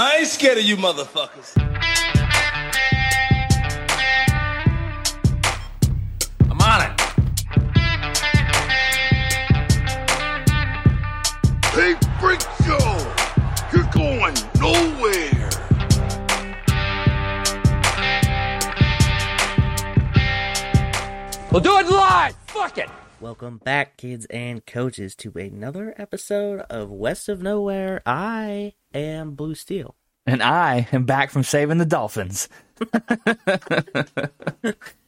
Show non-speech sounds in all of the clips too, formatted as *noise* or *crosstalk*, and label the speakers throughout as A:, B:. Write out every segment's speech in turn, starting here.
A: I ain't scared of you motherfuckers. I'm on it.
B: Hey, Freak Show! You're going nowhere!
C: We'll do it live. Fuck it.
D: Welcome back, kids and coaches, to another episode of West of Nowhere. I am Blue Steel.
C: And I am back from saving the dolphins. *laughs*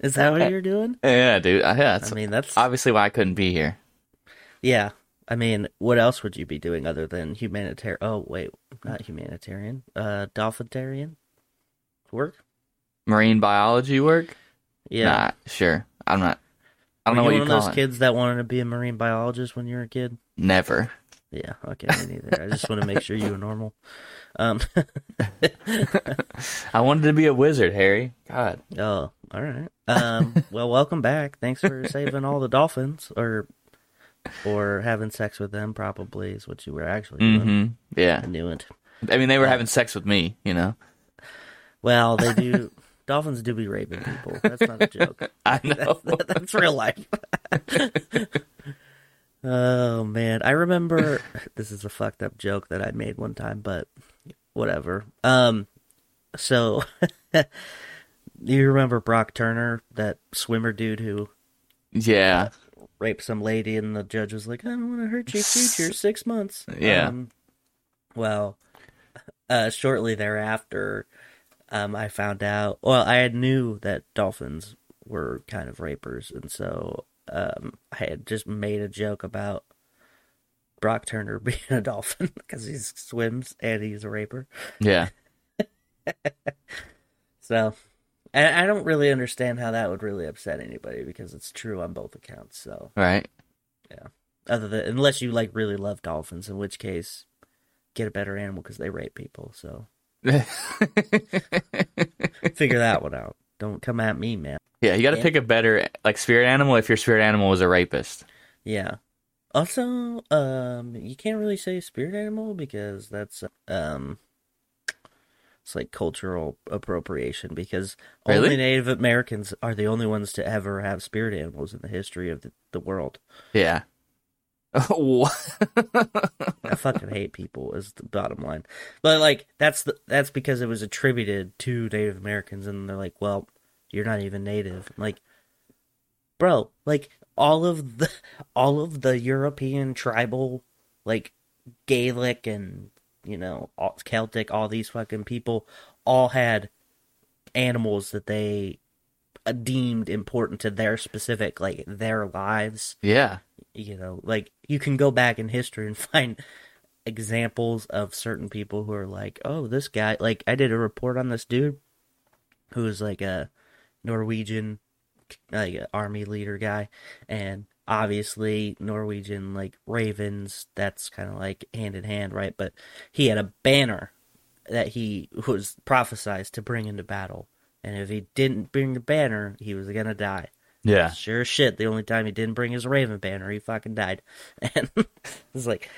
D: Is that what you're doing?
C: Yeah, dude. Yeah, that's
D: I mean, that's
C: obviously why I couldn't be here.
D: yeah. I mean, what else would you be doing other than humanitarian? Oh, wait, not humanitarian. Uh, dolphinarian work.
C: Marine biology work?
D: Yeah.
C: Nah, sure. I'm not. I don't know what
D: you
C: you
D: one of those
C: it.
D: kids that wanted to be a marine biologist when you were a kid?
C: Never.
D: Yeah. Okay, me neither. I just want to make sure you were normal. Um. *laughs*
C: I wanted to be a wizard, Harry. God.
D: Oh, all right. Um, well, welcome back. Thanks for saving all the dolphins, or or having sex with them. Probably is what you were actually doing.
C: hmm Yeah.
D: I knew it.
C: I mean, they were having sex with me. You know.
D: Well, they do. Dolphins do be raping people. *laughs* That's not a joke.
C: I know.
D: That's real life. *laughs* oh man, I remember. *laughs* This is a fucked up joke that I made one time, but whatever. Um, so you remember Brock Turner, that swimmer dude who
C: yeah.
D: raped some lady, and the judge was like, "I don't want to hurt your future, six months."
C: Yeah.
D: Um, well, uh, shortly thereafter, um, I found out. Well, I had knew that dolphins were kind of rapers, and so um, I had just made a joke about Brock Turner *laughs* being a dolphin because he swims and he's a raper.
C: Yeah. *laughs*
D: So. And I don't really understand how that would really upset anybody because it's true on both accounts. So
C: Right. Yeah.
D: Other than unless you like really love dolphins, in which case get a better animal because they rape people. So *laughs* figure that one out. Don't come at me, man.
C: Yeah, you got to
D: Yeah.
C: pick a better like spirit animal if your spirit animal was a rapist.
D: Yeah. Also, um, you can't really say spirit animal because that's um, it's like cultural appropriation because
C: Really?
D: only Native Americans are the only ones to ever have spirit animals in the history of the, the world.
C: Yeah.
D: I fucking hate people is the bottom line. But like that's the that's because it was attributed to Native Americans and they're like, Well, you're not even native. I'm like Bro, like all of the all of the European tribal like Gaelic and you know, all, Celtic, all these fucking people all had animals that they deemed important to their specific like their lives
C: yeah.
D: You know like you can go back in history and *laughs* find examples of certain people who are like oh this guy like i did a report on this dude who was like a norwegian like army leader guy and obviously norwegian like ravens that's kind of like hand in hand right? But he had a banner that he was prophesized to bring into battle and if he didn't bring the banner he was gonna die
C: Yeah.
D: Sure as shit. The only time he didn't bring his Raven banner, he fucking died. *laughs* And *laughs* it's like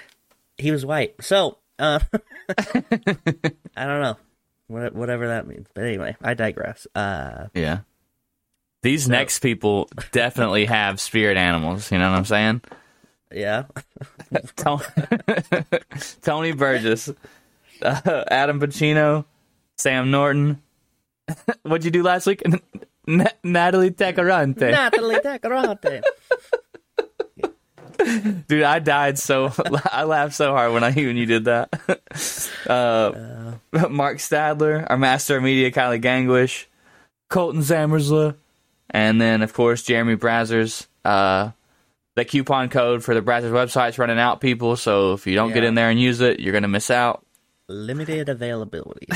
D: he was white. So, uh, *laughs* I don't know. What, whatever that means. But anyway, I digress. Uh,
C: Yeah. These next people definitely have spirit animals. You know what I'm saying?
D: yeah.
C: Tony, Tony Burgess, uh, Adam Pacino, Sam Norton. What'd you do last week? Natalie Tecarante.
D: Natalie Decorante. *laughs*
C: Dude, I died so *laughs* I laughed so hard when I when you did that. *laughs* Uh, Mark Stadler, our master of media, Kylie Gangwish, Colton Zammersla, and then of course Jeremy Brazzers. Uh, the coupon code for the Brazzers website's running out, people. So if you don't get in there and use it, you're gonna miss out.
D: Limited availability.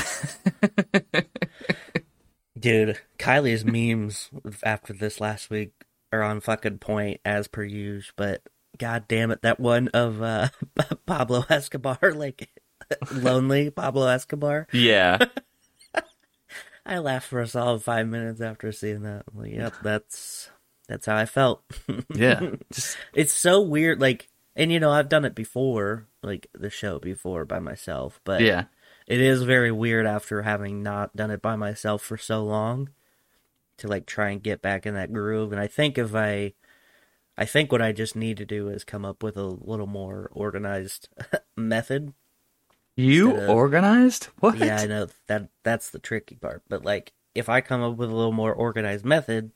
D: Dude, Kylie's memes after this last week are on fucking point as per usual, but god damn it, that one of uh, *laughs* Pablo Escobar, like *laughs* lonely Pablo Escobar.
C: Yeah, *laughs*
D: I laughed for a solid five minutes after seeing that. I'm like, yep, that's that's how I felt.
C: yeah. Just
D: it's so weird, like, and you know, I've done it before, like the show before by myself, but
C: yeah,
D: it is very weird after having not done it by myself for so long to like try and get back in that groove. And I think if I, I think what I just need to do is come up with a little more organized *laughs* method.
C: You
D: of-
C: organized? What?
D: Yeah, I know that that's the tricky part. But like, if I come up with a little more organized method,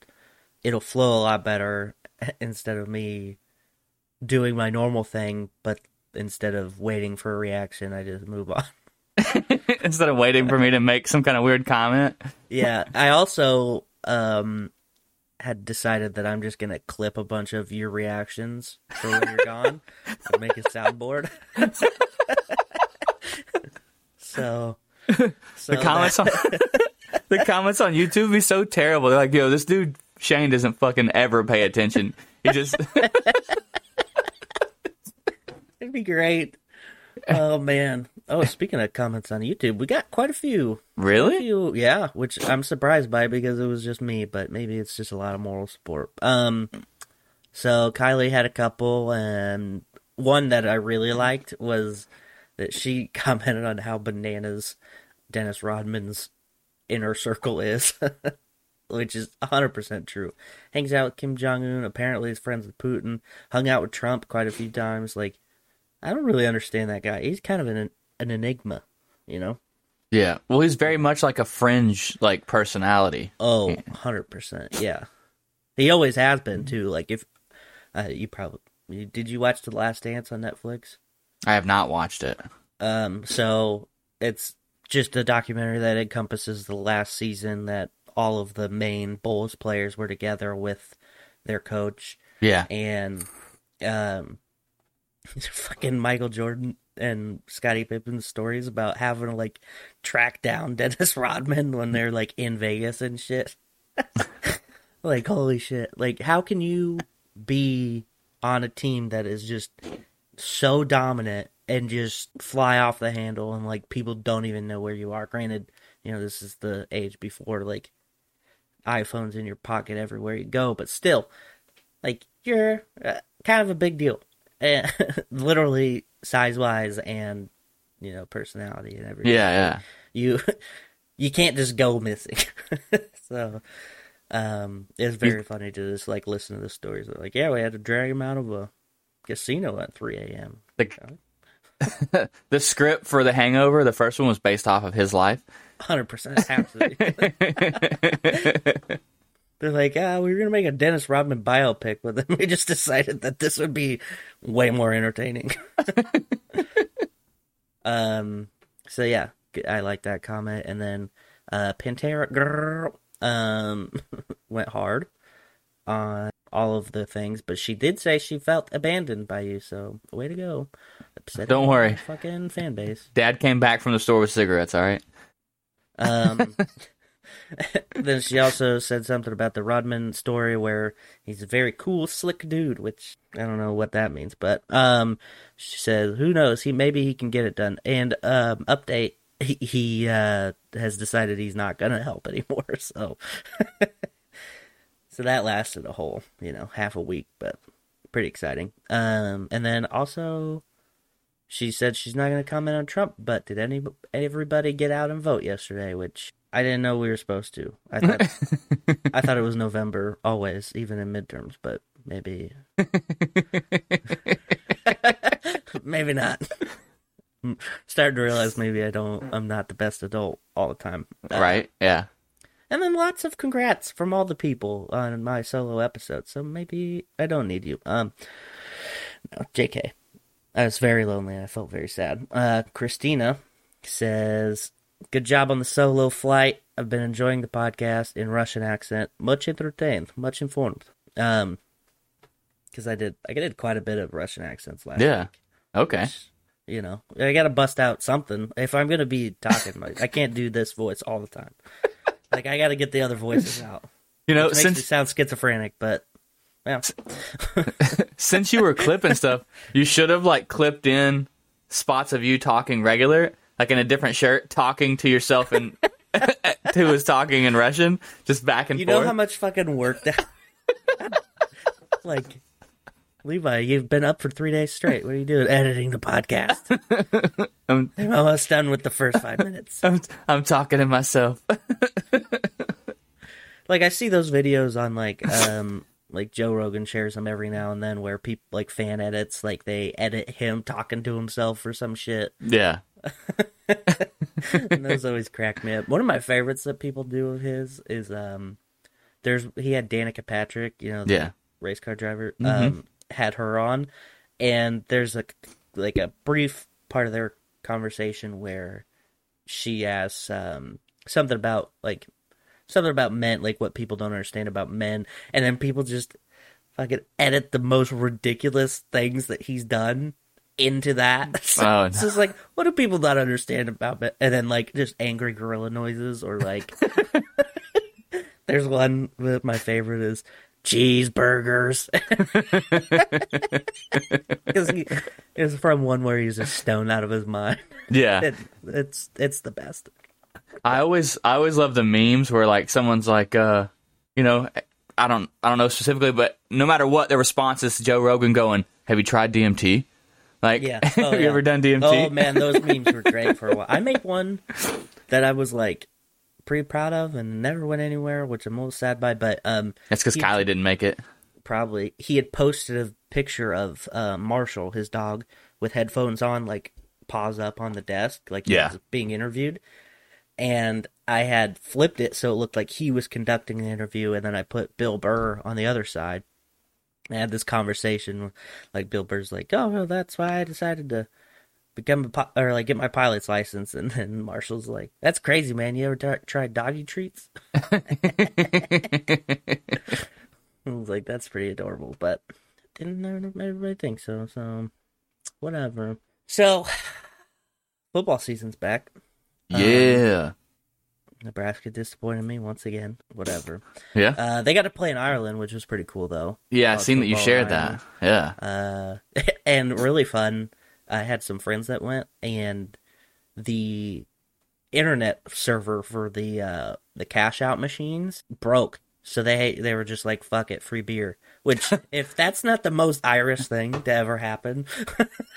D: it'll flow a lot better *laughs* instead of me doing my normal thing. But instead of waiting for a reaction, I just move on. *laughs*
C: Instead of waiting for me to make some kind of weird comment.
D: yeah, I also um had decided that I'm just gonna clip a bunch of your reactions for when you're gone and make a soundboard. *laughs* so, so
C: The comments on *laughs* the comments on YouTube be so terrible. They're like, "Yo, this dude Shane doesn't fucking ever pay attention. He just
D: It'd be great. Oh man. Oh, speaking of comments on YouTube, we got quite a few. A
C: really."
D: few, yeah, which I'm surprised by because it was just me, but maybe it's just a lot of moral support. Um, so Kylie had a couple, and one that I really liked was that she *laughs* commented on how bananas Dennis Rodman's inner circle is, *laughs* which is 100% true. Hangs out with Kim Jong Un, apparently is friends with Putin, hung out with Trump quite a few times. Like, I don't really understand that guy. He's kind of an an enigma, you know.
C: Yeah. Well, he's very much like a fringe like personality.
D: Oh, 100%. Yeah. He always has been too. Like if uh, you probably did you watch The Last Dance on Netflix?
C: I have not watched it.
D: Um so it's just a documentary that encompasses the last season that all of the main Bulls players were together with their coach
C: Yeah.
D: and um fucking Michael Jordan and Scottie Pippen's stories about having to like track down *laughs* Dennis Rodman when they're like in Vegas and shit. *laughs* like holy shit. Like how can you be on a team that is just so dominant and just fly off the handle and like people don't even know where you are. Granted, you know, this is the age before like iPhones in your pocket everywhere you go, but still like you're uh, kind of a big deal, Eh, *laughs* literally size wise and you know personality and everything.
C: Yeah, yeah.
D: you *laughs* you can't just go missing. *laughs* so um, it's very funny to just like listen to the stories. They're like, yeah, we had to drag him out of a casino at 3 a.m.
C: The, the script for The Hangover, the first one was based off of his life.
D: 100% has to be. They're like, ah, we were gonna make a Dennis Rodman biopic, but then *laughs* we just decided that this would be way more entertaining. *laughs* um, so yeah, I like that comment, and then uh, Pantera girl um *laughs* went hard on all of the things, but she did say she felt abandoned by you. So way to go! Upsetting
C: Don't worry.
D: fucking fan base.
C: Dad came back from the store with cigarettes, all right?
D: Um, *laughs* then she also said something about the Rodman story where he's a very cool, slick dude, which I don't know what that means, but um, she says, "Who knows? He maybe he can get it done." And um, update, he, he uh, has decided he's not gonna help anymore. *laughs* So, *laughs* so that lasted a whole, you know, half a week, but pretty exciting. Um, and then also she said she's not going to comment on Trump, but did any everybody get out and vote yesterday? Which I didn't know we were supposed to. I thought *laughs* I thought it was November always, even in midterms, but maybe *laughs* maybe not. I'm Starting to realize maybe I don't. I'm not the best adult all the time.
C: Right? Yeah.
D: And then lots of congrats from all the people on my solo episode. So maybe I don't need you. Um, no, Jk. I was very lonely. I felt very sad. Uh, Christina says, "Good job on the solo flight. I've been enjoying the podcast in Russian accent. Much entertained, much informed. Um, because I did, I did quite a bit of Russian accents last
C: Yeah.
D: week.
C: Okay.
D: You know, I got to bust out something if I'm gonna be talking. like, I can't do this voice all the time. *laughs* Like I got to get the other voices out.
C: You know,
D: It makes me
C: since
D: sound schizophrenic, but yeah, *laughs*
C: since you were clipping stuff, you should have like clipped in spots of you talking regular, like in a different shirt, talking to yourself and *laughs* who was talking in Russian, just back and
D: you
C: forth.
D: You know how much fucking work that. *laughs* like, Levi, you've been up for three days straight. What are you doing? Editing the podcast. *laughs*
C: I'm,
D: I'm almost done with the first five minutes.
C: I'm, I'm talking to myself.
D: Like I see those videos on like um like Joe Rogan shares them every now and then where people like fan edits, like they edit him talking to himself or some shit.
C: yeah. *laughs*
D: those always crack me up. One of my favorites that people do of his is um there's he had Danica Patrick, you know, the
C: Yeah.
D: race car driver, um had her on and there's a like a brief part of their conversation where she asks um something about like something about men, like what people don't understand about men, and then people just fucking edit the most ridiculous things that he's done into that. *laughs* So
C: Oh,
D: it's just like, what do people not understand about it? And then like just angry gorilla noises or like. *laughs* There's one that my favorite is cheeseburgers. *laughs* Because it's from one where he's just stoned out of his mind.
C: Yeah.
D: It, it's it's the best.
C: I always I always love the memes where like someone's like uh you know I don't I don't know specifically but no matter what the response is to Joe Rogan going have you tried DMT like
D: Yeah. *laughs*
C: have
D: Oh,
C: you
D: yeah.
C: ever done DMT
D: Oh man, those memes were great for a while. I made one that I was like pretty proud of and never went anywhere, which I'm a little sad by. But um,
C: that's because Kylie didn't make it
D: probably he had posted a picture of uh, Marshall, his dog, with headphones on, like paws up on the desk, like he
C: Yeah.
D: was being interviewed. And I had flipped it so it looked like he was conducting the interview, and then I put Bill Burr on the other side. I had this conversation, like Bill Burr's like, "Oh, well, that's why I decided to become a pi- or like get my pilot's license," *laughs* and then Marshall's like, "That's crazy, man. You ever t- tried doggy treats?" *laughs* I was like, that's pretty adorable, but didn't everybody think so? So, whatever. So, *sighs* football season's back.
C: Um, yeah
D: Nebraska disappointed me once again. Whatever.
C: yeah
D: Uh, they got to play in Ireland, which was pretty cool, though.
C: yeah I
D: college
C: seen that you shared that yeah
D: Uh, *laughs* and really fun. I had some friends that went, and the internet server for the uh, the cash out machines broke. So they they were just like, "Fuck it, free beer." Which, *laughs* if that's not the most Irish thing to ever happen,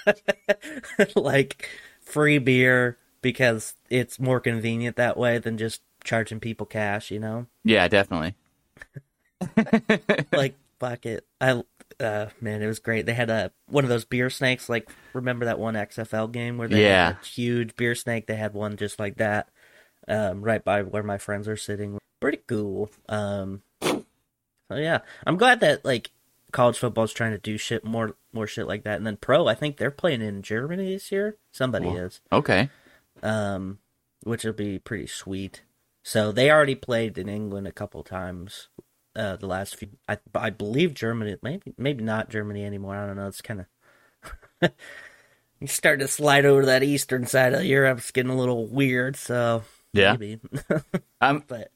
D: *laughs* like free beer because it's more convenient that way than just charging people cash, you know? *laughs*
C: yeah definitely
D: like fuck it. I uh man, it was great. They had a one of those beer snakes. Like remember that one XFL game where they
C: Yeah.
D: had a huge beer snake? They had one just like that, um, right by where my friends are sitting. Pretty cool. Um, so yeah, I'm glad that like college football's trying to do shit more more shit like that. And then pro, I think they're playing in Germany this year. Somebody is
C: okay
D: um, which will be pretty sweet. So they already played in England a couple times. Uh, the last few, I, I believe Germany, maybe maybe not Germany anymore. I don't know. It's kind of *laughs* you start to slide over that eastern side of Europe. It's getting a little weird. So
C: yeah
D: maybe, *laughs*
C: um
D: but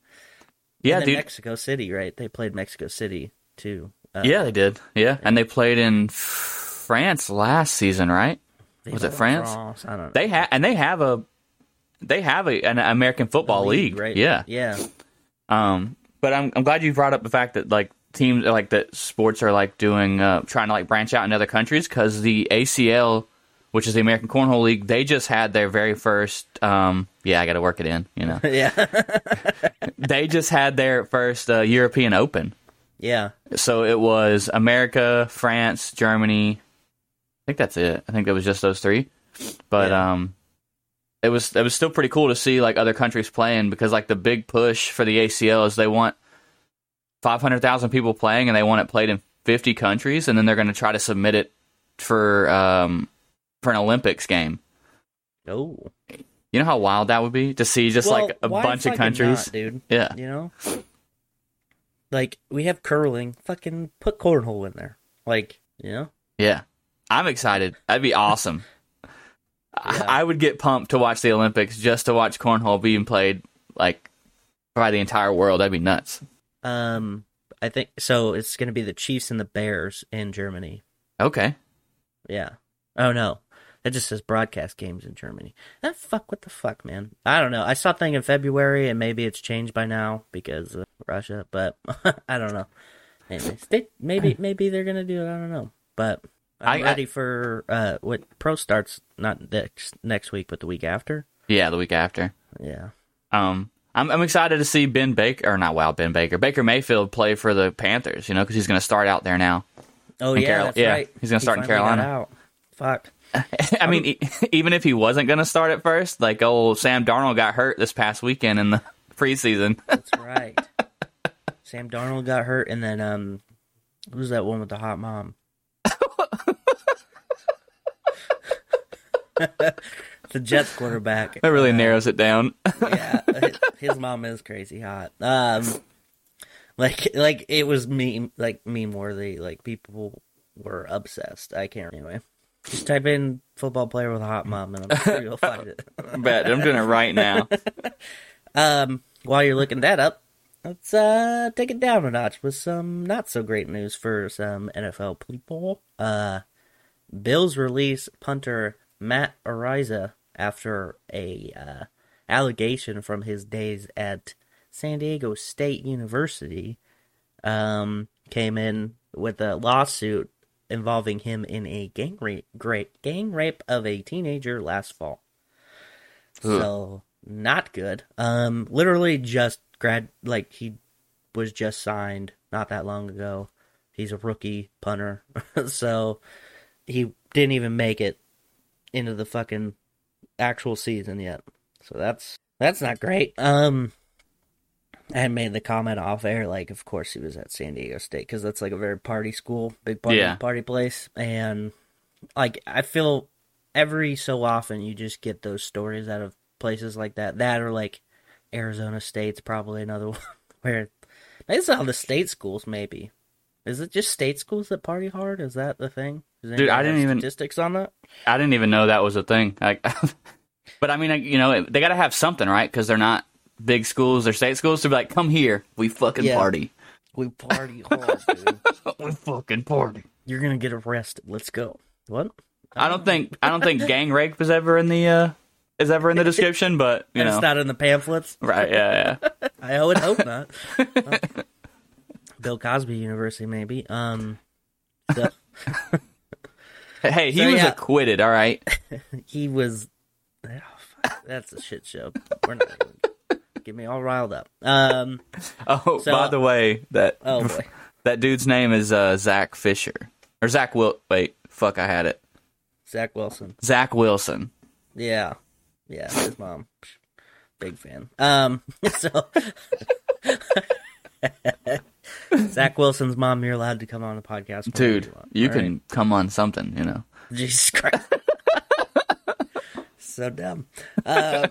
C: yeah
D: and
C: dude
D: Mexico City, right? They played Mexico City too. Uh,
C: yeah they did yeah and they played in France last season right was it France
D: I don't know.
C: They have and they have a they have a an American football league,
D: right?
C: Yeah.
D: yeah.
C: Um, but I'm I'm glad you brought up the fact that like teams like that sports are like doing uh, trying to like branch out in other countries because the ACL, which is the American Cornhole League, they just had their very first. Um, yeah, I got to work it in. You know, *laughs*
D: yeah, *laughs*
C: they just had their first uh, European Open.
D: yeah.
C: So it was America, France, Germany. I think that's it. I think it was just those three. But
D: Yeah.
C: um it was it was still pretty cool to see like other countries playing because like the big push for the ACL is they want 500,000 people playing and they want it played in 50 countries and then they're going to try to submit it for um for an Olympics game.
D: Oh,
C: You know how wild that would be to see just
D: Well,
C: like a bunch of countries.
D: not, dude.
C: Yeah.
D: You know? Like, we have curling. Fucking put cornhole in there. Like, you know?
C: Yeah. I'm excited. That'd be awesome. I, I would get pumped to watch the Olympics just to watch cornhole being played like by the entire world. That'd be nuts.
D: Um, I think so. It's going to be the Chiefs and the Bears in Germany.
C: Okay.
D: Yeah. Oh no, it just says broadcast games in Germany. That fuck. What the fuck, man? I don't know. I saw thing in February, and maybe it's changed by now because of Russia. But *laughs* I don't know. Anyways, they maybe *laughs* maybe they're gonna do it. I don't know. but I'm
C: I-
D: ready for uh what pro starts not next next week, but the week after.
C: Yeah, the week after.
D: Yeah.
C: Um, I'm I'm excited to see Ben Baker or not. Wow, Ben Baker, Baker Mayfield play for the Panthers. You know, because he's going to start out there now.
D: Oh yeah,
C: Carol-
D: that's
C: yeah,
D: right.
C: he's gonna
D: He
C: start in Carolina.
D: Fuck. *laughs*
C: I mean, e- *laughs* even if he wasn't going to start at first, like old Sam Darnold got hurt this past weekend in the *laughs* preseason.
D: That's right. Sam Darnold got hurt, and then um, who's that one with the hot mom? *laughs* the Jets quarterback.
C: that really narrows it down. *laughs*
D: yeah, his mom is crazy hot. Um, like like it was meme like meme worthy. Like people were obsessed. I can't anyway. Just type in football player with a hot mom, and I'm sure you'll *laughs* find it.
C: Bet I'm doing it right now.
D: Um, while you're looking that up, let's uh take it down a notch with some not so great news for some NFL people. Uh, Bills release punter Matt Araiza after a uh, allegation from his days at San Diego State University um, came in with a lawsuit involving him in a gang rape, great gang rape of a teenager last fall. So not good. Um, literally just grad like he was just signed not that long ago. He's a rookie punter, *laughs* so he didn't even make it into the fucking actual season yet. So that's that's not great. Um, I had made the comment off air, like, of course he was at San Diego State because that's like a very party school, big party
C: Yeah.
D: party place, and like I feel every so often you just get those stories out of places like that. That or like Arizona State's probably another *laughs* one where it's all the state schools maybe. Is it just state schools that party hard? Is that the thing?
C: Dude, I didn't
D: have
C: even-
D: statistics on that.
C: I didn't even know that was a thing. Like, *laughs* but I mean, you know, they got to have something, right? Because they're not big schools; they're state schools. To be like, come here, we fucking
D: Yeah.
C: party.
D: We party *laughs* hard, dude. *laughs*
C: we fucking party.
D: You're gonna get arrested. Let's go. What?
C: I don't think I don't think gang rape is ever in the uh is ever in the description, but you
D: And
C: know,
D: it's not in the pamphlets.
C: right? Yeah, yeah.
D: I would hope not. Uh, Bill Cosby University, maybe. Um, so *laughs*
C: Hey, he
D: So,
C: was
D: yeah.
C: acquitted. All right. *laughs*
D: he was. oh, fuck, that's a shit show. We're not even get me all riled up. Um. *laughs*
C: Oh,
D: So-
C: by the way, that
D: Oh boy.
C: that dude's name is uh, Zach Fisher or Zach Wil. Wait, fuck, I had it.
D: Zach Wilson.
C: Zach Wilson.
D: Yeah. Yeah. His mom. Big fan. Um. So. *laughs* Zach Wilson's mom, you're allowed to come on the podcast.
C: Dude,
D: you, want,
C: you
D: all
C: can come on something, you know.
D: Jesus *laughs* Christ. so dumb. Um,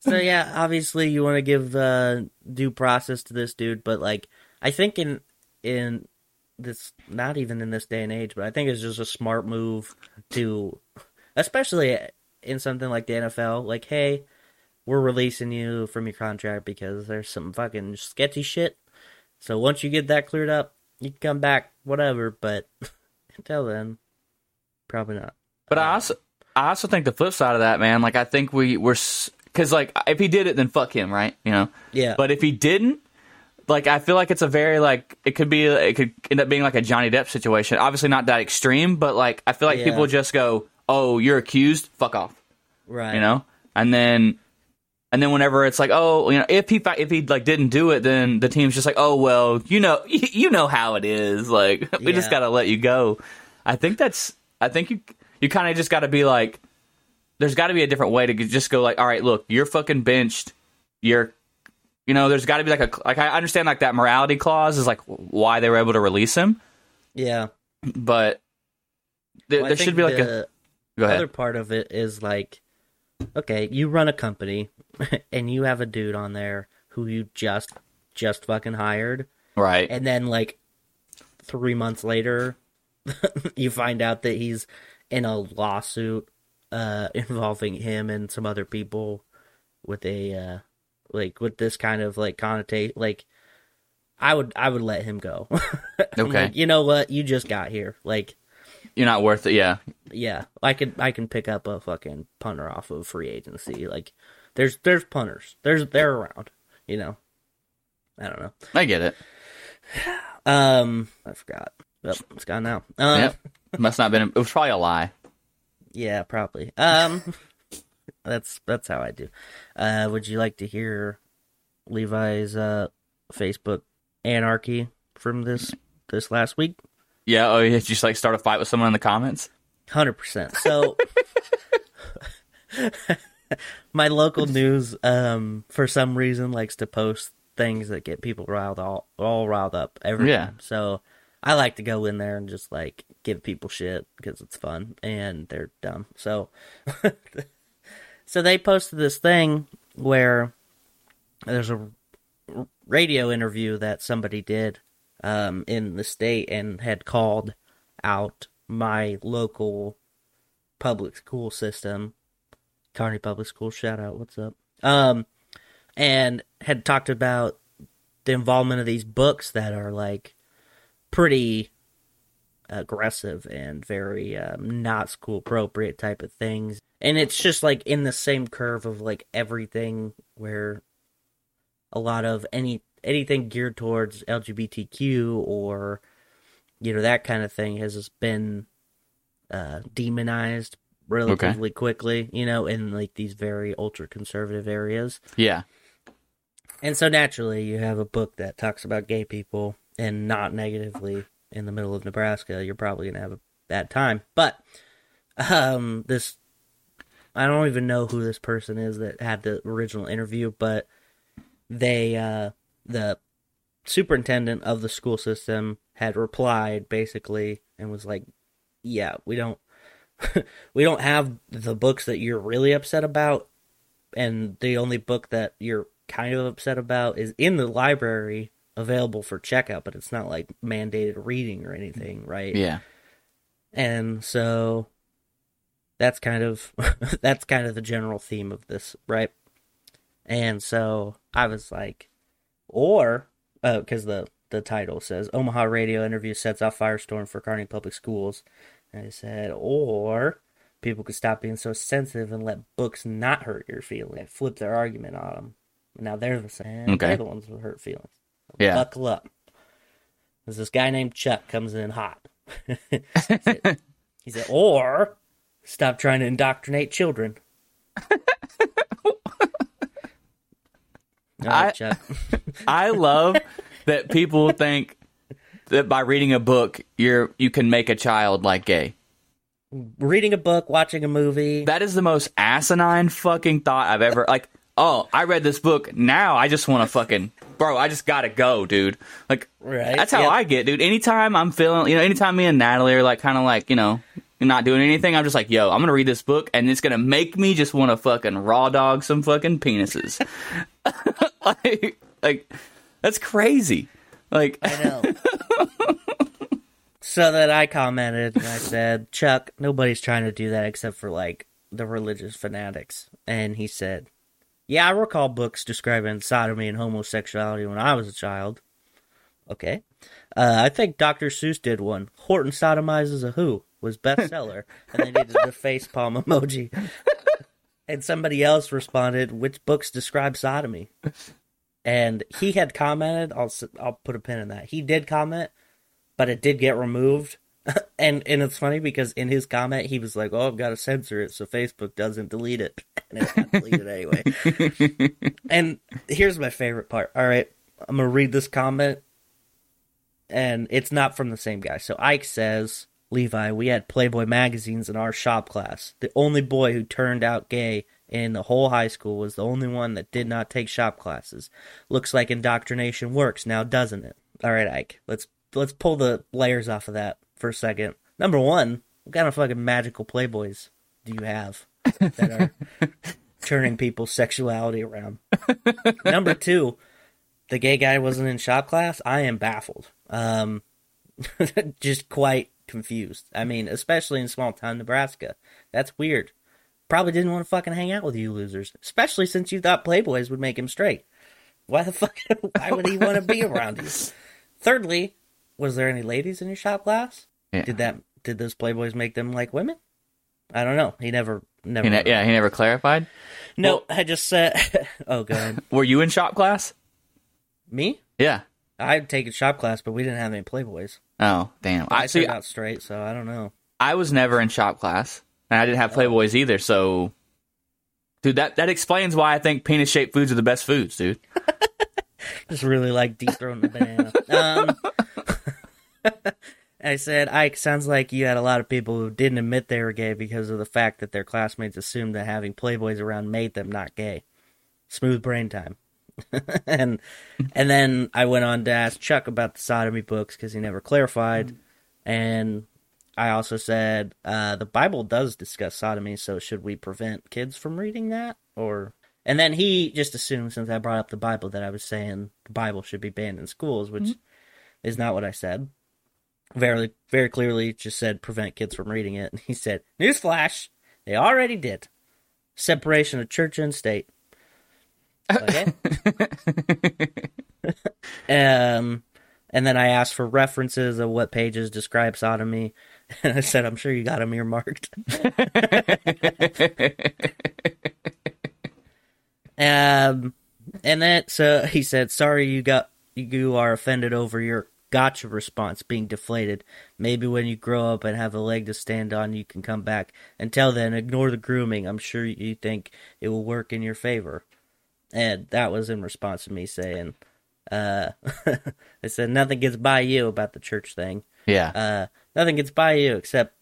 D: so yeah, obviously you want to give uh, due process to this dude, but like I think in in this not even in this day and age, but I think it's just a smart move to especially in something like the NFL, like hey, we're releasing you from your contract because there's some fucking sketchy shit. So once you get that cleared up, you can come back, whatever, but *laughs* until then, probably not.
C: But I also I also think the flip side of that, man, like I think we were because like if he did it, then fuck him, right? You know.
D: Yeah.
C: But if he didn't, like I feel like it's a very like it could be it could end up being like a Johnny Depp situation. Obviously not that extreme, but like I feel like
D: Yeah.
C: people just go, "Oh, you're accused, fuck off,"
D: right.
C: you know, and then. And then whenever it's like, oh, you know, if he if he like didn't do it, then the team's just like, oh well, you know, *laughs* you know how it is. Like *laughs* we just gotta let you go. I think that's. I think you you kind of just got to be like, there's got to be a different way to just go like, all right, look, you're fucking benched. You're, you know, there's got to be like a like I understand like that morality clause is like why they were able to release him,
D: Yeah.
C: but there,
D: Well,
C: there should be like a go ahead.
D: other part of it is like, okay, you run a company, *laughs* and you have a dude on there who you just just fucking hired,
C: right.
D: and then like three months later, *laughs* you find out that he's in a lawsuit uh, *laughs* involving him and some other people with a uh, like with this kind of like connotation. Like, I would I would let him go.
C: Okay.
D: like, you know what? You just got here. Like,
C: You're not worth it. Yeah.
D: yeah, I could I can pick up a fucking punter off of free agency. Like, there's there's punters. There's they're around. You know. I don't know.
C: I get it.
D: Um, I forgot. Yep, it's gone now. Um,
C: Yep. Must not have been. It was probably a lie.
D: Yeah, probably. Um, *laughs* that's that's how I do. Uh, would you like to hear Levi's uh Facebook anarchy from this this last week?
C: Yeah. Oh, you just like start a fight with someone in the comments.
D: Hundred percent. So, *laughs* *laughs* my local news, um, for some reason, likes to post things that get people riled all all riled up every
C: Yeah.
D: time. So, I like to go in there and just like give people shit because it's fun and they're dumb. So, *laughs* so they posted this thing where there's a radio interview that somebody did um, in the state and had called out my local public school system, Kearney Public School. Shout out, what's up? Um, and had talked about the involvement of these books that are like pretty aggressive and very um, not school appropriate type of things. And it's just like in the same curve of like everything where a lot of any anything geared towards LGBTQ or you know that kind of thing has been uh, demonized relatively quickly. You know, in like these very ultra conservative areas.
C: Yeah.
D: And so naturally, you have a book that talks about gay people and not negatively in the middle of Nebraska. You're probably gonna have a bad time. But um, this, I don't even know who this person is that had the original interview, but they, uh, the superintendent of the school system had replied basically and was like, "Yeah, we don't, *laughs* we don't have the books that you're really upset about, and the only book that you're kind of upset about is in the library available for checkout, but it's not like mandated reading or anything, right?
C: Yeah.
D: And so that's kind of *laughs* that's kind of the general theme of this, right? And so I was like, or uh, because the the title says Omaha radio interview sets off firestorm for Kearney Public Schools, I said, or people could stop being so sensitive and let books not hurt your feelings. Flip their argument on them. Now they're the same.
C: Okay.
D: They're the ones with hurt feelings.
C: Yeah.
D: Buckle up. There's this guy named Chuck comes in hot. he said, or stop trying to indoctrinate children. *laughs* All right,
C: I-
D: Chuck. *laughs*
C: I love that people think that by reading a book, you're you can make a child like gay.
D: Reading a book, watching a movie.
C: That is the most asinine fucking thought I've ever like. Oh, I read this book. Now I just want to fucking bro. I just gotta go, dude. Like
D: Right,
C: that's how
D: yep.
C: I get, dude. Anytime I'm feeling, you know, anytime me and Natalie are like kind of like you know not doing anything, I'm just like, yo, I'm gonna read this book, and it's gonna make me just want to fucking raw dog some fucking penises. *laughs* like, like that's crazy. Like
D: I know. so that I commented and I said, Chuck, nobody's trying to do that except for like the religious fanatics. And he said, Yeah, I recall books describing sodomy and homosexuality when I was a child. Okay. Uh, I think Dr. Seuss did one. Horton sodomizes a who was bestseller. and they did the face palm emoji. and somebody else responded, Which books describe sodomy? And he had commented. I'll I'll put a pin in that. He did comment, but it did get removed. *laughs* and and it's funny because in his comment he was like, "Oh, I've got to censor it so Facebook doesn't delete it," *laughs* and it got deleted anyway. *laughs* and here's my favorite part. All right, I'm gonna read this comment, and it's not from the same guy. So Ike says. Levi, we had Playboy magazines in our shop class. The only boy who turned out gay in the whole high school was the only one that did not take shop classes. Looks like indoctrination works now, doesn't it? All right, Ike. Let's let's pull the layers off of that for a second. Number one, what kind of fucking magical playboys do you have that are *laughs* turning people's sexuality around? Number two, the gay guy wasn't in shop class. I am baffled. Um, *laughs* just quite confused. I mean, especially in small town Nebraska. That's weird. Probably didn't want to fucking hang out with you losers, especially since you thought Playboys would make him straight. Why the fuck? *laughs* Why would he want to be around you? Thirdly, was there any ladies in your shop class?
C: Yeah.
D: Did that? Did those Playboys make them like women? I don't know. He never, never.
C: he ne- yeah, he never clarified.
D: No, I just said. *laughs* oh, god. *laughs*
C: Were you in shop class?
D: Me?
C: Yeah.
D: I'd taken shop class, but we didn't have any Playboys.
C: Oh, damn.
D: I
C: I see.
D: turned out straight, so I don't know.
C: I was never in shop class, and I didn't have Playboys either. So, dude, that that explains why I think penis shaped foods are the best foods, dude. *laughs*
D: Just really like deep throating the banana. Um, *laughs* I said, Ike, sounds like you had a lot of people who didn't admit they were gay because of the fact that their classmates assumed that having playboys around made them not gay. Smooth brain time. *laughs* and and then I went on to ask Chuck about the sodomy books because he never clarified. And I also said uh, the Bible does discuss sodomy, so should we prevent kids from reading that? Or and then he just assumed since I brought up the Bible that I was saying the Bible should be banned in schools, which is not what I said. Very very clearly just said prevent kids from reading it. And he said, Newsflash, they already did. Separation of church and state. Okay. *laughs* *laughs* um and then I asked for references of what pages describe sodomy. And *laughs* I said, I'm sure you got them earmarked. *laughs* Um, and then so he said, "Sorry, you got you are offended over your gotcha response being deflated. Maybe when you grow up and have a leg to stand on, you can come back. Until then, ignore the grooming. I'm sure you think it will work in your favor." And that was in response to me saying, uh, *laughs* "I said nothing gets by you about the church thing.
C: Yeah.
D: Uh, nothing gets by you except."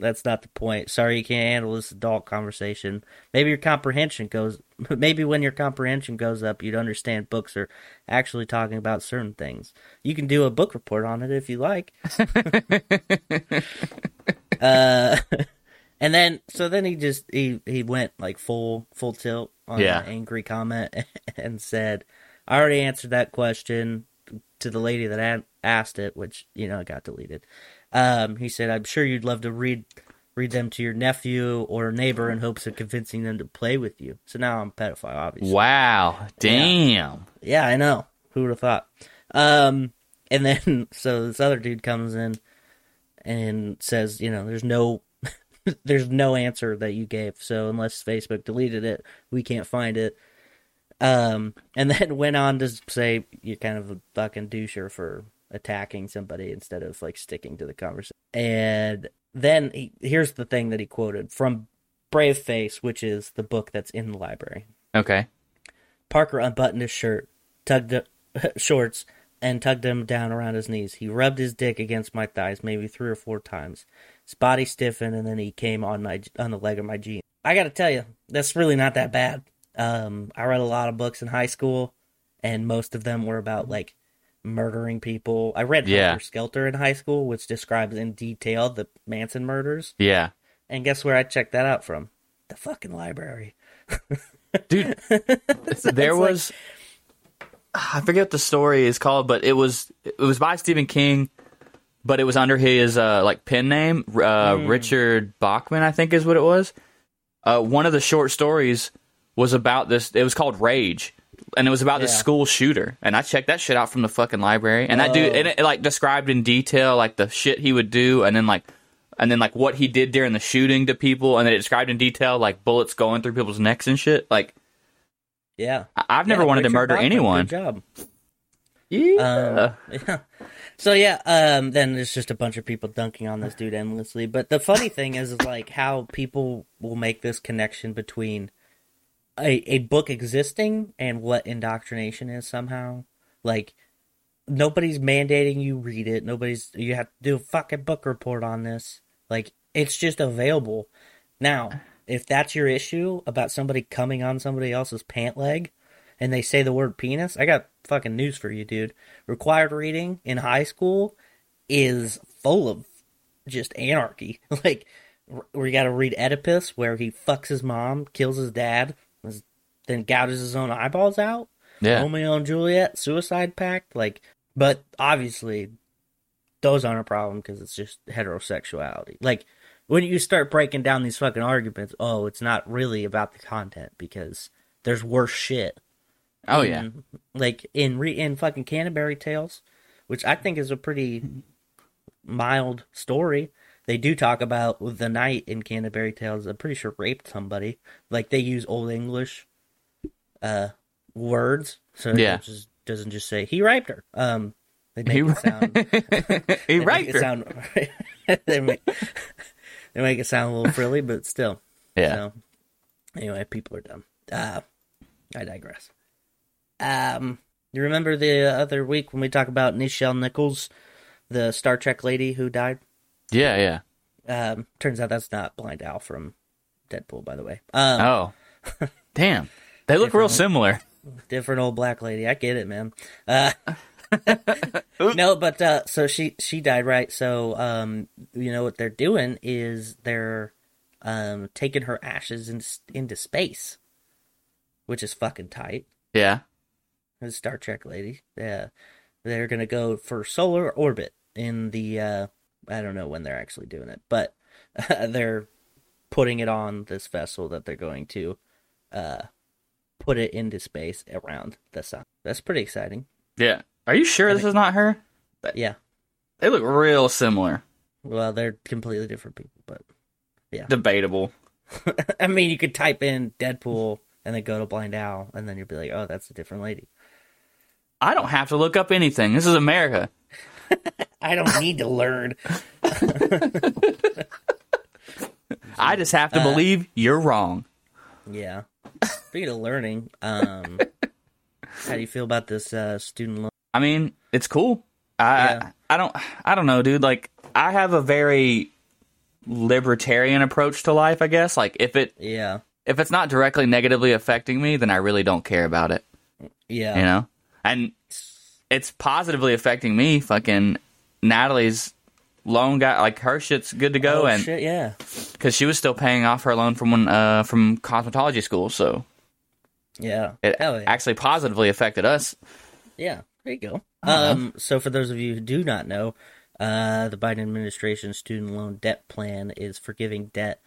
D: That's not the point. Sorry you can't handle this adult conversation. Maybe your comprehension goes *laughs* maybe when your comprehension goes up you'd understand books are actually talking about certain things. You can do a book report on it if you like. *laughs* uh *laughs* and then so then he just he he went like full full tilt on
C: Yeah.
D: an angry comment and said, "I already answered that question to the lady that asked it, which you know got deleted." Um, he said, "I'm sure you'd love to read read them to your nephew or neighbor in hopes of convincing them to play with you." So now I'm a pedophile, obviously.
C: wow. Damn.
D: Yeah, I know. Who would have thought? Um, and then *laughs* so this other dude comes in and says, you know, there's no, *laughs* there's no answer that you gave. So unless Facebook deleted it, we can't find it. Um, and then *laughs* went on to say you're kind of a fucking doucher for attacking somebody instead of like sticking to the conversation. And then he, here's the thing that he quoted from Brave Face, which is the book that's in the library.
C: Okay.
D: Parker unbuttoned his shirt, tugged it, *laughs* shorts, and tugged them down around his knees. He rubbed his dick against my thighs maybe three or four times. His body stiffened, and then he came on my on the leg of my jean. I got to tell you, that's really not that bad. Um, I read a lot of books in high school, and most of them were about like murdering people. I read
C: Yeah.
D: Helter Skelter in high school, which describes in detail the Manson murders.
C: Yeah.
D: And guess where I checked that out from? The fucking library. *laughs*
C: Dude, there was I forget what the story is called, but it was it was by Stephen King, but it was under his uh, like pen name, uh, Richard Bachman, I think is what it was. Uh, one of the short stories was about this. It was called Rage, and it was about
D: Yeah.
C: school shooter. And I checked that shit out from the fucking library, and that dude, and it, like described in detail like the shit he would do, and then like. And then, like, what he did during the shooting to people, and then it described in detail, like, bullets going through people's necks and shit. Like,
D: Yeah.
C: I- I've never
D: Yeah,
C: wanted to murder
D: Bachman,
C: anyone.
D: Good job.
C: Yeah.
D: Um, *laughs* yeah. So yeah, um, then there's just a bunch of people dunking on this dude endlessly. But the funny thing is, is like how people will make this connection between a a book existing and what indoctrination is somehow. Like nobody's mandating you read it. Nobody's you have to do a fucking book report on this. Like it's just available. Now, if that's your issue about somebody coming on somebody else's pant leg and they say the word penis, I got fucking news for you, dude. Required reading in high school is full of just anarchy. *laughs* like we got to read Oedipus, where he fucks his mom, kills his dad, then gouges his own eyeballs out.
C: yeah.
D: Romeo and Juliet, Suicide Pact, like, but obviously those aren't a problem because it's just heterosexuality. Like when you start breaking down these fucking arguments, oh, it's not really about the content because there's worse shit.
C: Oh yeah.
D: in- like in re in fucking Canterbury Tales, which I think is a pretty mild story. They do talk about the knight in Canterbury Tales. I'm pretty sure raped somebody. Like they use Old English uh words, so
C: Yeah.
D: it just doesn't just say he raped her. Um, They make
C: He,
D: it sound. *laughs* *laughs*
C: he raped
D: it
C: her.
D: sound. *laughs* they make they make it sound a little frilly, but still.
C: yeah.
D: So, anyway, people are dumb. Uh, I digress. Um, you remember the other week when we talked about Nichelle Nichols, the Star Trek lady who died?
C: Yeah, yeah.
D: Um, turns out that's not Blind Al from Deadpool, by the way. Um,
C: Oh. *laughs* Damn. They look real similar.
D: different old black lady. I get it, man. Uh, *laughs* *laughs* no, but uh, so she she died, right? So um, you know what they're doing is they're um taking her ashes in, into space, which is fucking tight.
C: Yeah.
D: The Star Trek lady. Yeah, they're gonna go for solar orbit in the. uh I don't know when they're actually doing it, but *laughs* they're putting it on this vessel that they're going to uh put it into space around the sun. That's pretty exciting.
C: Yeah. Are you sure this is not her?
D: Yeah.
C: They look real similar.
D: Well, they're completely different people, but yeah.
C: Debatable. *laughs*
D: I mean, you could type in Deadpool and then go to Blind Al, and then you'd be like, "Oh, that's a different lady."
C: I don't have to look up anything. This is America. *laughs* *laughs*
D: I don't need to learn. *laughs*
C: I just have to
D: Uh,
C: believe you're wrong.
D: Yeah. Speaking of learning, um, how do you feel about this uh, student loan?
C: I mean, it's cool. I
D: Yeah.
C: I don't I don't know, dude. Like I have a very libertarian approach to life, I guess. Like if it
D: Yeah,
C: if it's not directly negatively affecting me, then I really don't care about it,
D: yeah,
C: you know? And it's positively affecting me. Fucking Natalie's loan got like her shit's good to go
D: oh,
C: and
D: shit, yeah,
C: cuz she was still paying off her loan from when uh from cosmetology school, so
D: yeah,
C: it
D: yeah.
C: actually positively affected us.
D: Yeah, there you go. Um, so for those of you who do not know, uh, the Biden administration student loan debt plan is forgiving debt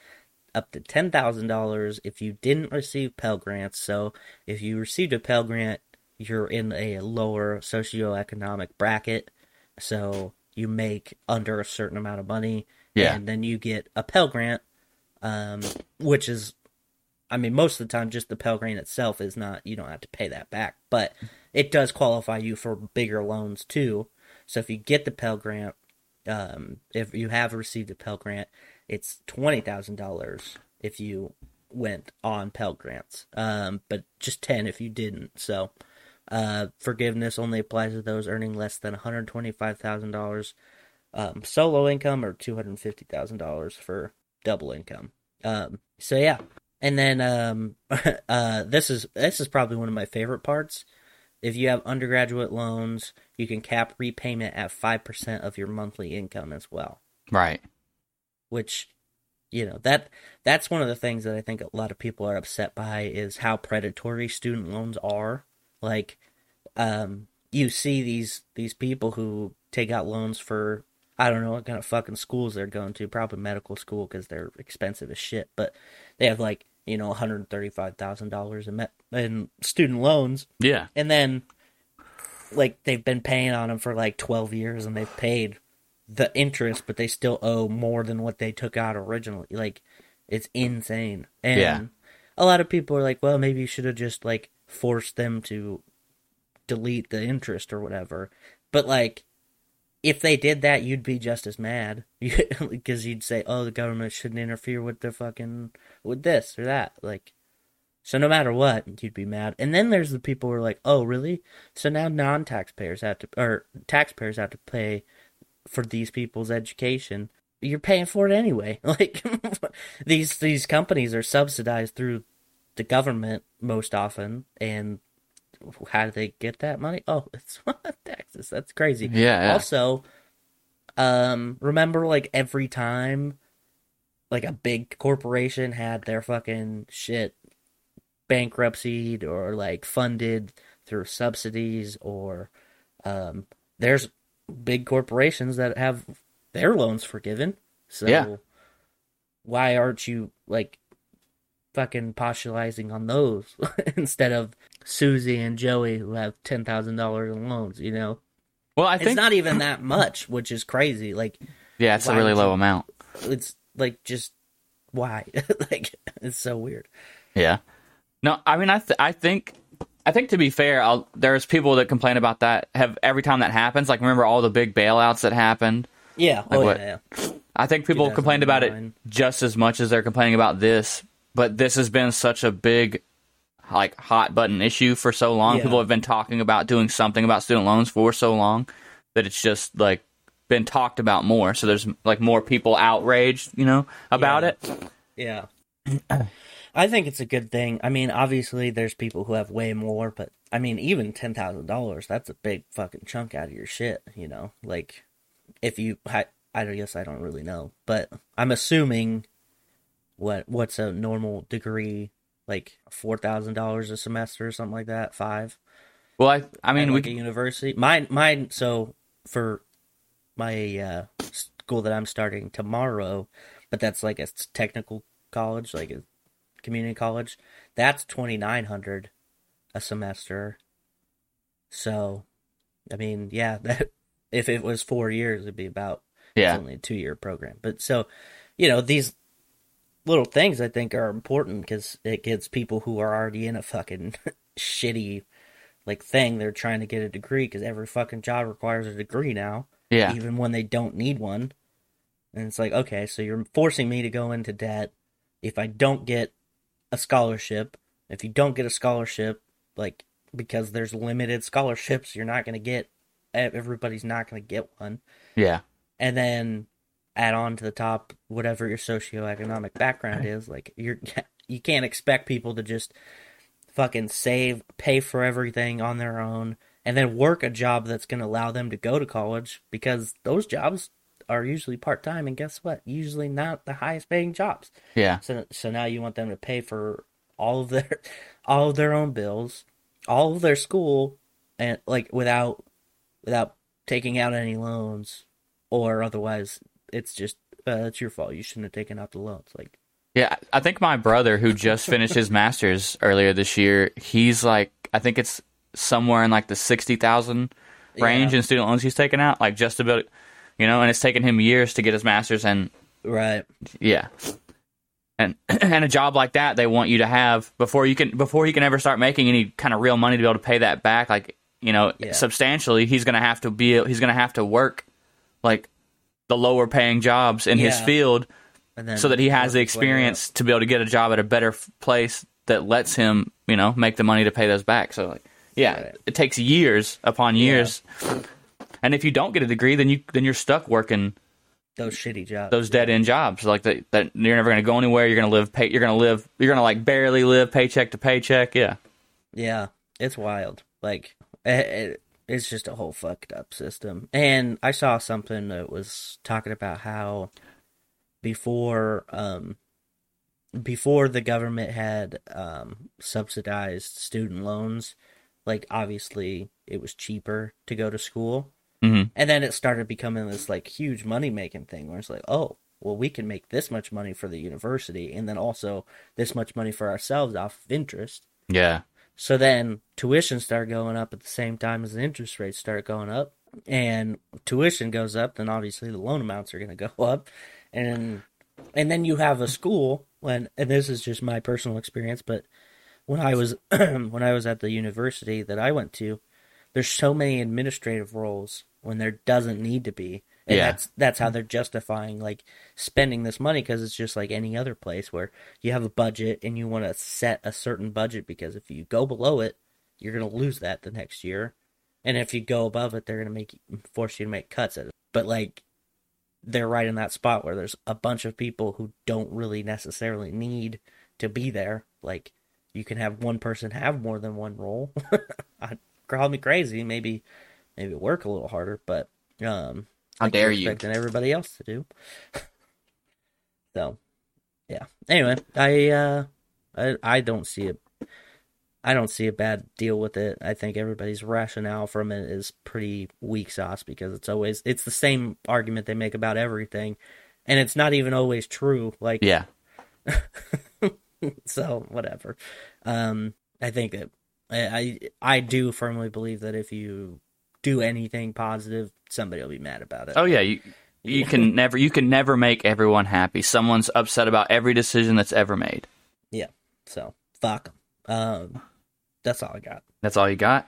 D: up to ten thousand dollars if you didn't receive Pell grants. So if you received a Pell grant, you're in a lower socioeconomic bracket, so you make under a certain amount of money,
C: Yeah.
D: and then you get a Pell grant, um, which is I mean, most of the time, just the Pell Grant itself is not, you don't have to pay that back, but it does qualify you for bigger loans too. So if you get the Pell Grant, um, if you have received a Pell Grant, it's $20,000 if you went on Pell Grants, um, but just 10 if you didn't. So, uh, forgiveness only applies to those earning less than $125,000 um, solo income or $250,000 for double income. Um, so yeah. And then um, *laughs* uh, this is this is probably one of my favorite parts. If you have undergraduate loans, you can cap repayment at 5% of your monthly income as well,
C: Right.
D: which you know, that that's one of the things that I think a lot of people are upset by is how predatory student loans are. Like um you see these these people who take out loans for I don't know what kind of fucking schools they're going to, probably medical school because they're expensive as shit. But they have like you know one hundred thirty five thousand dollars in in student loans,
C: Yeah.
D: and then like they've been paying on them for like twelve years, and they've paid the interest, but they still owe more than what they took out originally. Like it's insane, and
C: Yeah.
D: a lot of people are like, well, maybe you should have just like forced them to delete the interest or whatever. But like, if they did that, you'd be just as mad *laughs* because you'd say, "Oh, the government shouldn't interfere with the fucking with this or that." Like, so no matter what, you'd be mad. And then there's the people who are like, "Oh, really? So now non-taxpayers have to, or taxpayers have to pay for these people's education." You're paying for it anyway. *laughs* Like *laughs* these these companies are subsidized through the government most often, and how do they get that money? Oh, *laughs* it's *laughs* taxes. That's crazy.
C: Yeah.
D: Also, um, remember like every time, like a big corporation had their fucking shit bankruptcyed or like funded through subsidies or, um, there's big corporations that have their loans forgiven. So
C: Yeah.
D: why aren't you like fucking postulizing on those *laughs* instead of Susie and Joey who have ten thousand dollars in loans? You know,
C: Well, I think it's
D: not even that much, which is crazy. Like
C: yeah, it's a really low amount.
D: it's like just why? *laughs* like it's so weird.
C: Yeah. No, I mean, I th- I think I think to be fair, I'll, there's people that complain about that. Have every time that happens, like remember all the big bailouts that happened.
D: Yeah. oh
C: what-
D: yeah. yeah.
C: I think people complained about it just as much as they're complaining about this. But this has been such a big, like hot button issue for so long.
D: Yeah.
C: People have been talking about doing something about student loans for so long that it's just like been talked about more. So there's like more people outraged, you know, about
D: Yeah.
C: it.
D: Yeah. *clears throat* I think it's a good thing. I mean, obviously, there's people who have way more, but I mean, even ten thousand dollars—that's a big fucking chunk out of your shit. You know, like if you, I, I guess I don't really know, but I'm assuming what what's a normal degree, like four thousand dollars a semester or something like that, five.
C: Well, I, I mean, we
D: like a university. Mine, mine. So for my uh, school that I'm starting tomorrow, but that's like a technical college, like a community college. That's twenty nine hundred a semester. So, I mean, yeah, *laughs* that if it was four years, it'd be about
C: yeah,
D: it's only a two year program. But so, you know, these little things I think are important because it gets people who are already in a fucking *laughs* shitty like thing they're trying to get a degree because every fucking job requires a degree now,
C: yeah,
D: even when they don't need one. And it's like, okay, so you're forcing me to go into debt if I don't get a scholarship. If you don't get a scholarship, like because there's limited scholarships, you're not going to get. Everybody's not going to get one
C: yeah,
D: and then add on to the top whatever your socioeconomic background is like you're *laughs* you can't expect people to just fucking save pay for everything on their own and then work a job that's going to allow them to go to college because those jobs are usually part-time and guess what? Usually not the highest paying jobs.
C: Yeah,
D: so so now you want them to pay for all of their *laughs* all of their own bills, all of their school, and like without without taking out any loans or otherwise it's just uh, it's your fault. You shouldn't have taken out the loans. Like
C: yeah. I think my brother, who just finished his master's earlier this year, he's like, I think it's somewhere in like the sixty thousand range
D: Yeah.
C: in student loans he's taken out, like just about, you know, and it's taken him years to get his master's, and
D: right,
C: Yeah. And *clears throat* and a job like that they want you to have before you can before he can ever start making any kind of real money to be able to pay that back like you know
D: Yeah.
C: substantially he's to have to be he's going to have to work like the lower paying jobs in his field so that he has the
D: his way up.
C: experience to be able to get a job at a better f- place that lets him you know make the money to pay those back so like yeah
D: Right.
C: it takes years upon years and if you don't get a degree then you then you're stuck working
D: Those shitty jobs.
C: those dead end jobs like that that you're never going to go anywhere you're going to live pay, you're going to live you're going to like barely live paycheck to paycheck yeah
D: Yeah, it's wild. Like it, it, it's just a whole fucked up system. And I saw something that was talking about how before um before the government had um subsidized student loans, like obviously it was cheaper to go to school.
C: Mhm.
D: And then it started becoming this like huge money making thing where it's like, oh, well we can make this much money for the university and then also this much money for ourselves off of interest.
C: yeah
D: So then tuition started going up at the same time as the interest rates start going up. And tuition goes up, then obviously the loan amounts are going to go *laughs* up. And and then you have a school when and this is just my personal experience, but when I was *clears throat* when I was at the university that I went to, there's so many administrative roles when there doesn't need to be. And
C: Yeah.
D: that's that's how they're justifying like spending this money because it's just like any other place where you have a budget and you want to set a certain budget because if you go below it, you're going to lose that the next year. And if you go above it, they're going to make force you to make cuts at it. But like they're right in that spot where there's a bunch of people who don't really necessarily need to be there. Like you can have one person have more than one role. *laughs* I call me crazy, maybe maybe work a little harder, but um
C: How
D: like
C: dare
D: you're expecting everybody else to do. so yeah. Anyway, I uh I I don't see it I don't see a bad deal with it. I think everybody's rationale from it is pretty weak sauce because it's always it's the same argument they make about everything and it's not even always true. Like
C: yeah *laughs*
D: so whatever. Um I think that I, I I do firmly believe that if you do anything positive, somebody will be mad about it.
C: oh yeah you you can never you can never make everyone happy someone's upset about every decision that's ever made
D: Yeah. So fuck 'em. Um, That's all I got.
C: That's all you got.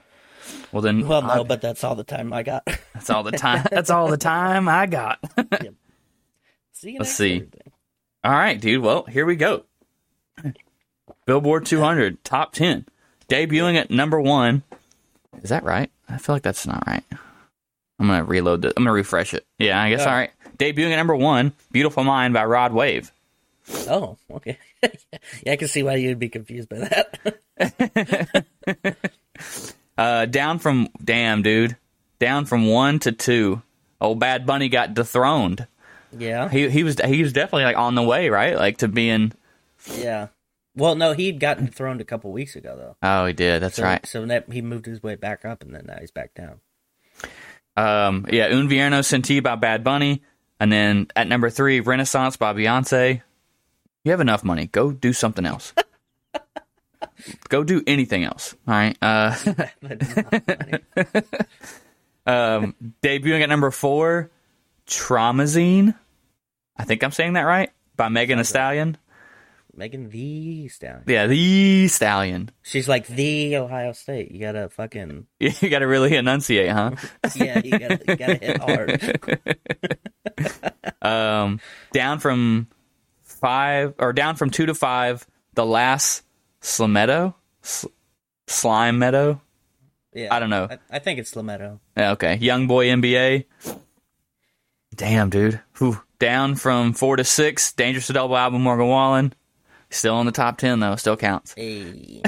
C: Well then,
D: Well, no,
C: I-
D: but that's all the time I got. *laughs*
C: that's all the time. That's all the time I got. *laughs*
D: see you
C: Let's see.
D: Thursday.
C: All right, dude. Well, here we go. Billboard 200 top 10, debuting at number one. Is that right? I feel like that's not right. I'm gonna reload this. I'm gonna refresh it. Yeah, I guess.
D: Yeah.
C: All right. Debuting at number one, "Beautiful Mind" by Rod Wave.
D: Oh, okay. *laughs* yeah, I can see why you'd be confused by that. *laughs*
C: Uh, down from damn, dude. Down from one to two. Old Bad Bunny got dethroned.
D: yeah,
C: He he was he was definitely like on the way, right? Like to being.
D: yeah. Well, no, he'd gotten thrown a couple weeks ago though.
C: Oh, he did. That's
D: So,
C: right.
D: So that he moved his way back up, and then now he's back down.
C: Um, yeah, Un Verano Sin Ti by Bad Bunny, and then at number three, Renaissance by Beyonce. You have enough money. Go do something else. *laughs* Go do anything else. All right. Uh, *laughs* *laughs* um, debuting at number four, Traumazine. I think I'm saying that right. By Megan Thee Stallion.
D: Megan the Stallion.
C: Yeah, the Stallion.
D: She's like the Ohio State. You gotta fucking *laughs*
C: You got to really enunciate, huh? *laughs*
D: yeah. You gotta, you gotta hit hard. *laughs*
C: Um, down from five or down from two to five. The last Slimedo, S- Slime Meadow.
D: Yeah,
C: I don't know.
D: I, I think it's Lametto.
C: Yeah, Okay, Young Boy NBA. Damn, dude. Whew. Down from four to six. Dangerous to Double album. Morgan Wallen. Still in the top ten though. Still counts.
D: Hey,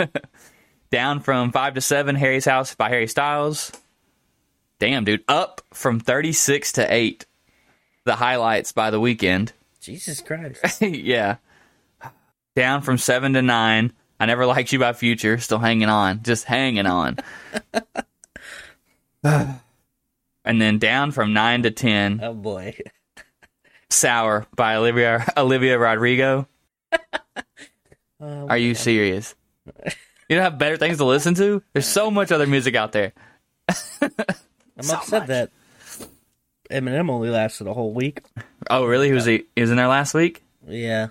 D: *laughs*
C: Down from five to seven. Harry's House by Harry Styles. Damn, dude. Up from thirty six to eight. The highlights by the Weeknd.
D: Jesus Christ. *laughs*
C: yeah. Down from seven to nine. I never liked you by Future. Still hanging on. Just hanging on. *laughs* and then down from nine to ten.
D: Oh boy.
C: Sour by Olivia Olivia Rodrigo.
D: Oh, *laughs*
C: Are you serious? *laughs* You don't have better things to listen to? There's so much other music out there. *laughs*
D: I'm upset that Eminem only lasted a whole week.
C: Oh, really? He was he was in there last week.
D: Yeah.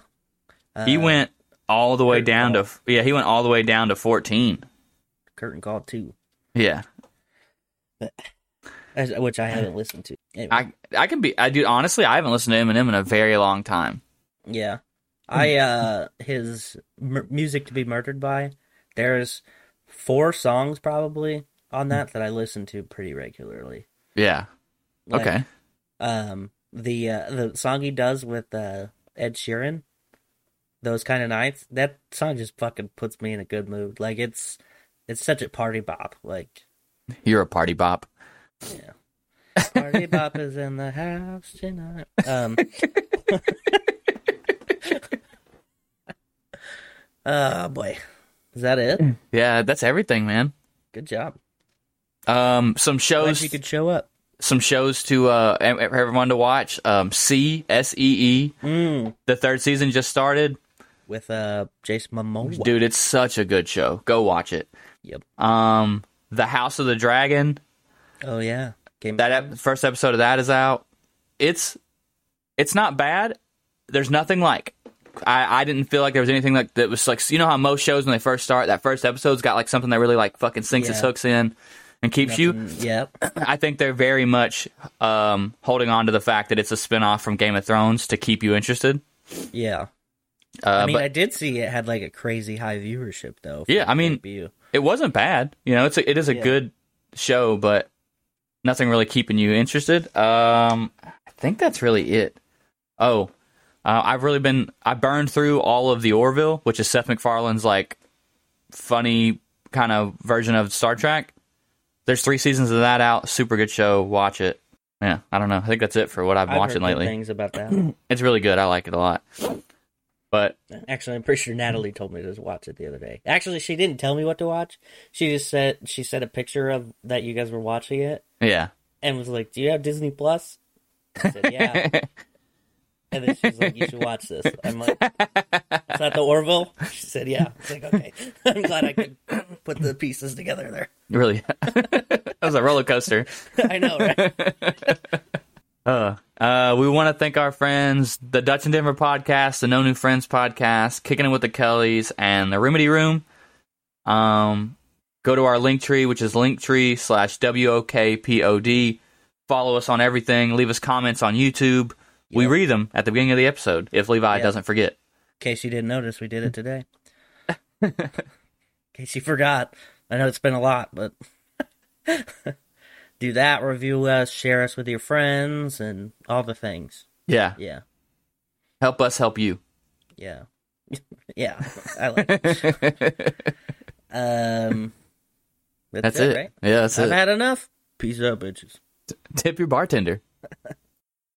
D: Uh,
C: He went all the way
D: Curtain
C: down
D: call.
C: to yeah. He went all the way down to 14.
D: curtain call too,
C: Yeah.
D: as- which I haven't listened to. Anyway,
C: I I can be I do honestly I haven't listened to Eminem in a very long time.
D: yeah, I uh his m- music to be murdered by. There's four songs probably on that that I listen to pretty regularly.
C: Yeah.
D: Like,
C: okay.
D: Um, the uh, the song he does with uh, Ed Sheeran, those kind of nights. That song just fucking puts me in a good mood. Like it's it's such a party bop. Like
C: You're a party bop. Yeah.
D: Party bop is in the house tonight. Um. *laughs* Oh boy, is that it? *laughs*
C: Yeah, that's everything, man.
D: Good job.
C: Um, some
D: Glad
C: shows,
D: you could show up.
C: some shows to uh ev- everyone to watch. Um, C S E E.
D: Mm.
C: The third season just started.
D: With uh Jason Momoa.
C: Dude, it's such a good show. Go watch it.
D: Yep.
C: Um, The House of the Dragon.
D: Oh yeah. Game
C: That ep- first episode of that is out. It's it's not bad. There's nothing like. I, I didn't feel like there was anything like that was like you know how most shows when they first start that first episode's got like something that really like fucking sinks its hooks in and keeps you.
D: Mm, Yep. *clears throat*
C: I think they're very much um, holding on to the fact that it's a spin-off from Game of Thrones to keep you interested.
D: Yeah.
C: Uh,
D: I mean,
C: but
D: I did see it had like a crazy high viewership though.
C: Yeah, I mean-
D: debut.
C: it wasn't bad. You know, it's a, it is a
D: Yeah.
C: good show, but nothing really keeping you interested. Um, I think that's really it. Oh, uh, I've really been I burned through all of the Orville, which is Seth MacFarlane's like funny kind of version of Star Trek. There's three seasons of that out. Super good show. Watch it. Yeah, I don't know. I think that's it for what I've been
D: I've
C: watching lately.
D: Things about that. *clears throat*
C: It's really good. I like it a lot. But
D: Actually, I'm pretty sure Natalie told me to watch it the other day. Actually, she didn't tell me what to watch. She just said she sent a picture of that you guys were watching it
C: yeah,
D: and was like, "Do you have Disney Plus?" I said, "Yeah." *laughs* and then she's like, "You should watch this." I'm like, "Is that the Orville?" She said, "Yeah." I was like, "Okay." *laughs* I'm glad I could put the pieces together there.
C: really. *laughs* that was a roller coaster. *laughs*
D: I know, right?
C: Uh, uh, we want to thank our friends, the Dutch and Denver podcast, the No New Friends podcast, Kicking It with the Kellys, and the Remedy Room. Um, go to our link tree, which is linktree slash WOKPOD. Follow us on everything. Leave us comments on YouTube. We
D: Yep.
C: read them at the beginning of the episode if Levi
D: Yep.
C: doesn't forget.
D: In case you didn't notice, we did it today. *laughs* In case you forgot. I know it's been a lot, but *laughs* do that, review us, share us with your friends, and all the things.
C: Yeah.
D: Yeah.
C: Help us help you.
D: Yeah. *laughs* yeah. I like it. Um, that's,
C: That's
D: it,
C: it.
D: right?
C: Yeah, that's
D: I've
C: it.
D: had enough. Peace out, bitches.
C: Tip your bartender.